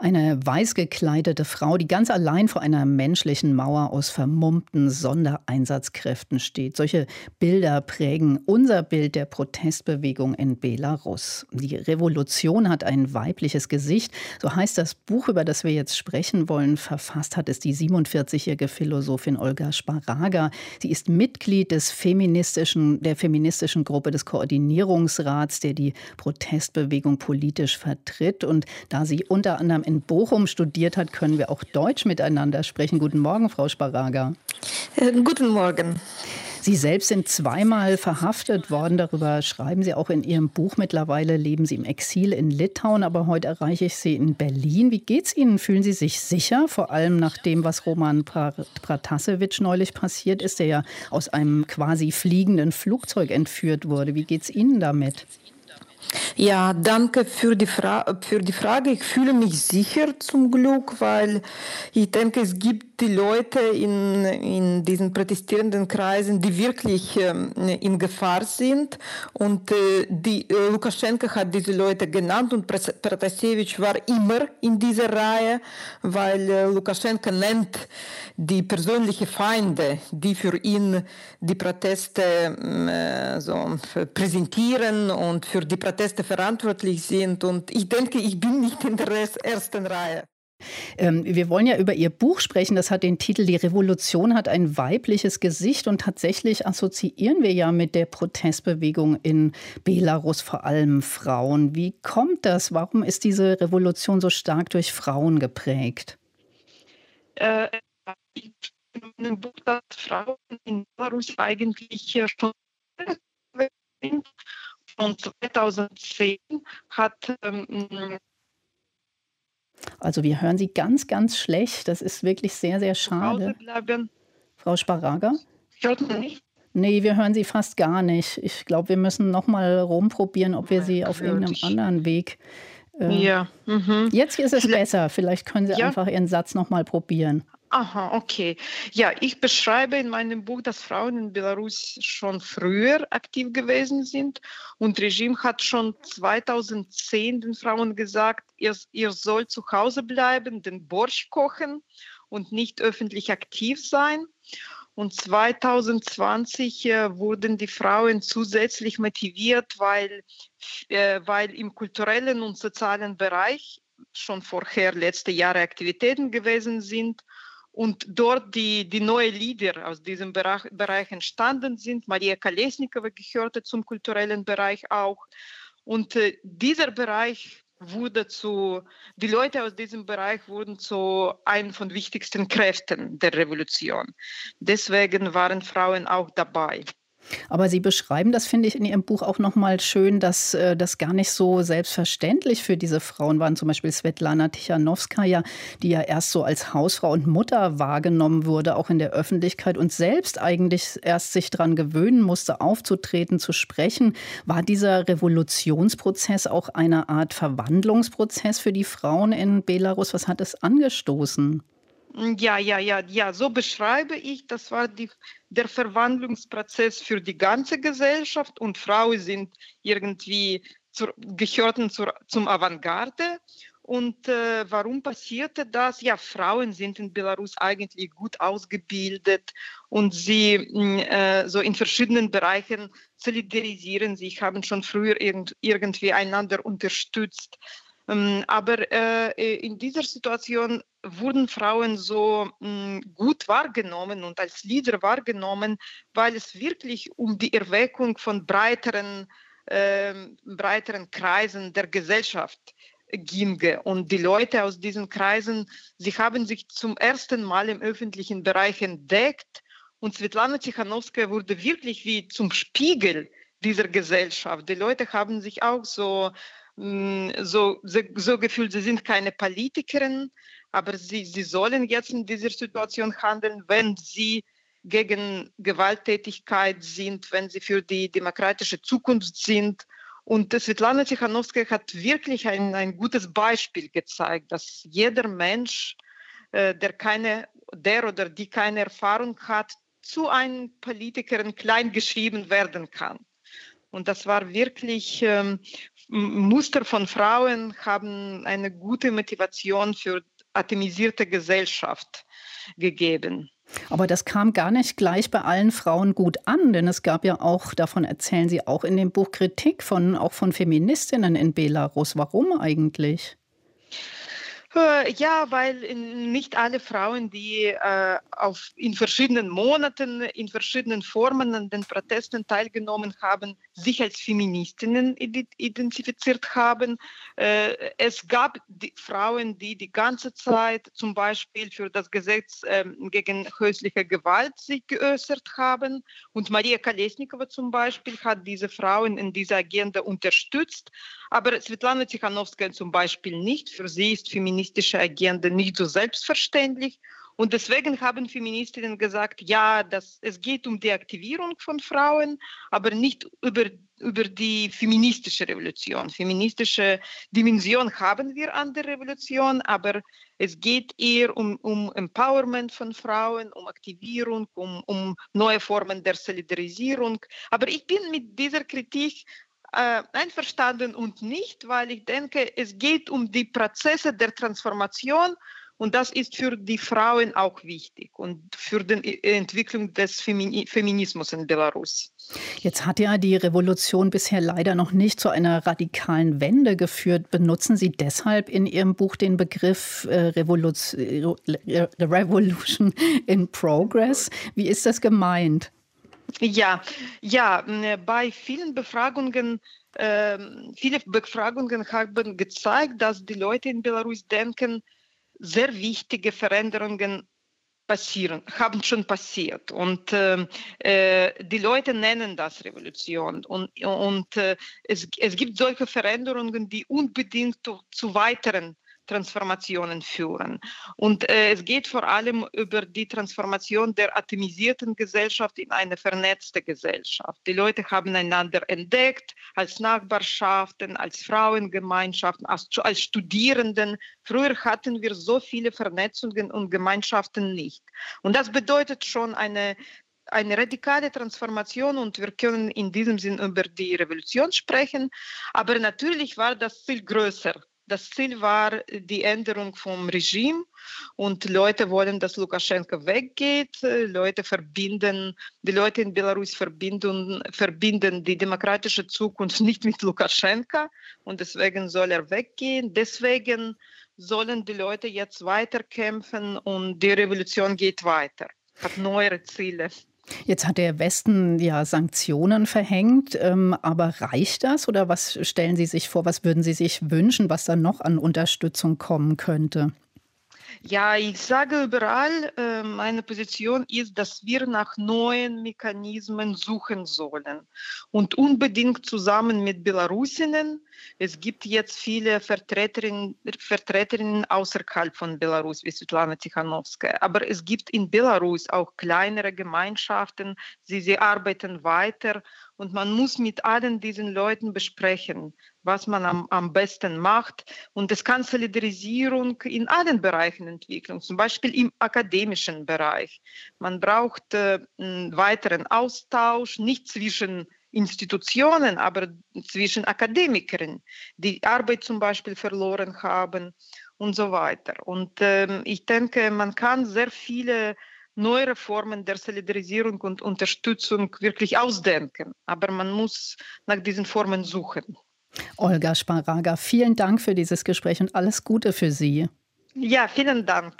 eine weiß gekleidete Frau, die ganz allein vor einer menschlichen Mauer aus vermummten Sondereinsatzkräften steht. Solche Bilder prägen unser Bild der Protestbewegung in Belarus. Die Revolution hat ein weibliches Gesicht. So heißt das Buch, über das wir jetzt sprechen wollen. Verfasst hat es die 47-jährige Philosophin Olga Sparaga. Sie ist Mitglied des feministischen, der feministischen Gruppe des Koordinierungsrats, der die Protestbewegung politisch vertritt. Und da sie unter anderem in Bochum studiert hat, können wir auch Deutsch miteinander sprechen. Guten Morgen, Frau Sparaga. Äh, guten Morgen. Sie selbst sind zweimal verhaftet worden. Darüber schreiben Sie auch in Ihrem Buch. Mittlerweile leben Sie im Exil in Litauen, aber heute erreiche ich Sie in Berlin. Wie geht es Ihnen? Fühlen Sie sich sicher? Vor allem nach dem, was Roman Pratasevich neulich passiert ist, der ja aus einem quasi fliegenden Flugzeug entführt wurde. Wie geht es Ihnen damit? Ja, danke für die, Fra für die Frage. Ich fühle mich sicher zum Glück, weil ich denke, es gibt die Leute in, in diesen protestierenden Kreisen, die wirklich ähm, in Gefahr sind. Und äh, die, äh, Lukaschenko hat diese Leute genannt und Pratasevich war immer in dieser Reihe, weil äh, Lukaschenko nennt die persönlichen Feinde, die für ihn die Proteste ähm, äh, so präsentieren und für die Proteste verantwortlich sind. Und ich denke, ich bin nicht in der ersten Reihe. Ähm, wir wollen ja über Ihr Buch sprechen. Das hat den Titel Die Revolution hat ein weibliches Gesicht. Und tatsächlich assoziieren wir ja mit der Protestbewegung in Belarus vor allem Frauen. Wie kommt das? Warum ist diese Revolution so stark durch Frauen geprägt? Äh, ich in einem Buch, dass Frauen in Belarus eigentlich schon sind. Und 2010 hat ähm, also wir hören Sie ganz, ganz schlecht. Das ist wirklich sehr, sehr schade. Frau Sparager? Hört man nicht? Nee, wir hören Sie fast gar nicht. Ich glaube, wir müssen noch mal rumprobieren, ob wir Sie auf irgendeinem anderen Weg. Äh, ja. Mhm. Jetzt ist es Vielleicht, besser. Vielleicht können Sie ja. einfach Ihren Satz noch mal probieren. Aha, okay. Ja, ich beschreibe in meinem Buch, dass Frauen in Belarus schon früher aktiv gewesen sind und Regime hat schon 2010 den Frauen gesagt, ihr, ihr sollt zu Hause bleiben, den Borsch kochen und nicht öffentlich aktiv sein. Und 2020 äh, wurden die Frauen zusätzlich motiviert, weil, äh, weil im kulturellen und sozialen Bereich schon vorher letzte Jahre Aktivitäten gewesen sind und dort die, die neue Lieder aus diesem Bereich, Bereich entstanden sind. Maria Kolesnikova gehörte zum kulturellen Bereich auch. Und äh, dieser Bereich wurde zu, die Leute aus diesem Bereich wurden zu einem von wichtigsten Kräften der Revolution. Deswegen waren Frauen auch dabei. Aber Sie beschreiben das, finde ich, in Ihrem Buch auch nochmal schön, dass äh, das gar nicht so selbstverständlich für diese Frauen waren. Zum Beispiel Svetlana Tichanowskaja, die ja erst so als Hausfrau und Mutter wahrgenommen wurde, auch in der Öffentlichkeit und selbst eigentlich erst sich daran gewöhnen musste, aufzutreten, zu sprechen. War dieser Revolutionsprozess auch eine Art Verwandlungsprozess für die Frauen in Belarus? Was hat es angestoßen? Ja, ja, ja, ja, so beschreibe ich, das war die, der Verwandlungsprozess für die ganze Gesellschaft und Frauen sind irgendwie zur, gehörten zur, zum Avantgarde. Und äh, warum passierte das? Ja, Frauen sind in Belarus eigentlich gut ausgebildet und sie äh, so in verschiedenen Bereichen solidarisieren sich, haben schon früher irgend, irgendwie einander unterstützt. Ähm, aber äh, in dieser Situation wurden Frauen so mh, hm, gut wahrgenommen und als Leader wahrgenommen, weil es wirklich um die Erweckung von breiteren, äh, breiteren Kreisen der Gesellschaft ginge. Und die Leute aus diesen Kreisen, sie haben sich zum ersten Mal im öffentlichen Bereich entdeckt. Und Svetlana Tichanowskaja wurde wirklich wie zum Spiegel dieser Gesellschaft. Die Leute haben sich auch so so, so, so gefühlt, sie sind keine Politikerin, aber sie, sie sollen jetzt in dieser Situation handeln, wenn sie gegen Gewalttätigkeit sind, wenn sie für die demokratische Zukunft sind. Und Svetlana Tichanowskaja hat wirklich ein, ein gutes Beispiel gezeigt, dass jeder Mensch, äh, der, keine, der oder die keine Erfahrung hat, zu einem Politikerin kleingeschrieben werden kann. Und das war wirklich ähm, Muster von Frauen haben eine gute Motivation für atomisierte Gesellschaft gegeben. Aber das kam gar nicht gleich bei allen Frauen gut an, denn es gab ja auch, davon erzählen Sie auch in dem Buch Kritik von auch von Feministinnen in Belarus. Warum eigentlich? Äh, ja, weil nicht alle Frauen, die äh, auf, in verschiedenen Monaten, in verschiedenen Formen an den Protesten teilgenommen haben, sich als Feministinnen identifiziert haben. Äh, es gab die Frauen, die die ganze Zeit zum Beispiel für das Gesetz äh, gegen häusliche Gewalt sich geäußert haben. Und Maria Kolesnikova zum Beispiel hat diese Frauen in dieser Agenda unterstützt. Aber Svetlana Tichanowskaja zum Beispiel nicht. Für sie ist feministische Agenda nicht so selbstverständlich. Und deswegen haben Feministinnen gesagt, ja, das, es geht um die Aktivierung von Frauen, aber nicht über, über die feministische Revolution. Feministische Dimension haben wir an der Revolution, aber es geht eher um, um Empowerment von Frauen, um Aktivierung, um, um neue Formen der Solidarisierung. Aber ich bin mit dieser Kritik äh, einverstanden und nicht, weil ich denke, es geht um die Prozesse der Transformation und das ist für die Frauen auch wichtig und für die Entwicklung des Feminismus in Belarus. Jetzt hat ja die Revolution bisher leider noch nicht zu einer radikalen Wende geführt. Benutzen Sie deshalb in Ihrem Buch den Begriff äh, Revolution in Progress? Wie ist das gemeint? Ja, ja, bei vielen Befragungen, äh, viele Befragungen haben gezeigt, dass die Leute in Belarus denken, sehr wichtige Veränderungen passieren, haben schon passiert. Und äh, äh, die Leute nennen das Revolution. Und, und äh, es, es gibt solche Veränderungen, die unbedingt zu, zu weiteren Transformationen führen. Und äh, es geht vor allem über die Transformation der atomisierten Gesellschaft in eine vernetzte Gesellschaft. Die Leute haben einander entdeckt als Nachbarschaften, als Frauengemeinschaften, als, als Studierenden. Früher hatten wir so viele Vernetzungen und Gemeinschaften nicht. Und das bedeutet schon eine eine radikale Transformation und wir können in diesem Sinn über die Revolution sprechen. Aber natürlich war das viel größer das Ziel war die Änderung vom Regime und Leute wollen, dass Lukaschenko weggeht. Leute verbinden, die Leute in Belarus verbinden, verbinden die demokratische Zukunft nicht mit Lukaschenko und deswegen soll er weggehen. Deswegen sollen die Leute jetzt weiterkämpfen und die Revolution geht weiter, hat neuere Ziele. Jetzt hat der Westen ja Sanktionen verhängt, ähm, aber reicht das oder was stellen Sie sich vor, was würden Sie sich wünschen, was da noch an Unterstützung kommen könnte? Ja, ich sage überall, äh, meine Position ist, dass wir nach neuen Mechanismen suchen sollen und unbedingt zusammen mit Belarusinnen. Es gibt jetzt viele Vertreterinnen, Vertreterinnen außerhalb von Belarus, wie Svetlana Tichanowskaja. Aber es gibt in Belarus auch kleinere Gemeinschaften, sie, sie arbeiten weiter und man muss mit allen diesen Leuten besprechen, was man am, am besten macht. Und es kann Solidarisierung in allen Bereichen entwickeln, zum Beispiel im akademischen Bereich. Man braucht äh, einen weiteren Austausch, nicht zwischen Institutionen, aber zwischen Akademikern, die Arbeit zum Beispiel verloren haben und so weiter. Und ähm, ich denke, man kann sehr viele neue Formen der Solidarisierung und Unterstützung wirklich ausdenken. Aber man muss nach diesen Formen suchen. Olga Sparaga, vielen Dank für dieses Gespräch und alles Gute für Sie. Ja, vielen Dank.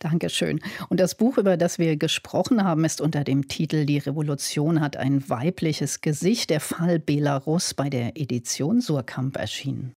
Dankeschön. Und das Buch, über das wir gesprochen haben, ist unter dem Titel Die Revolution hat ein weibliches Gesicht. Der Fall Belarus bei der Edition Surkamp erschienen.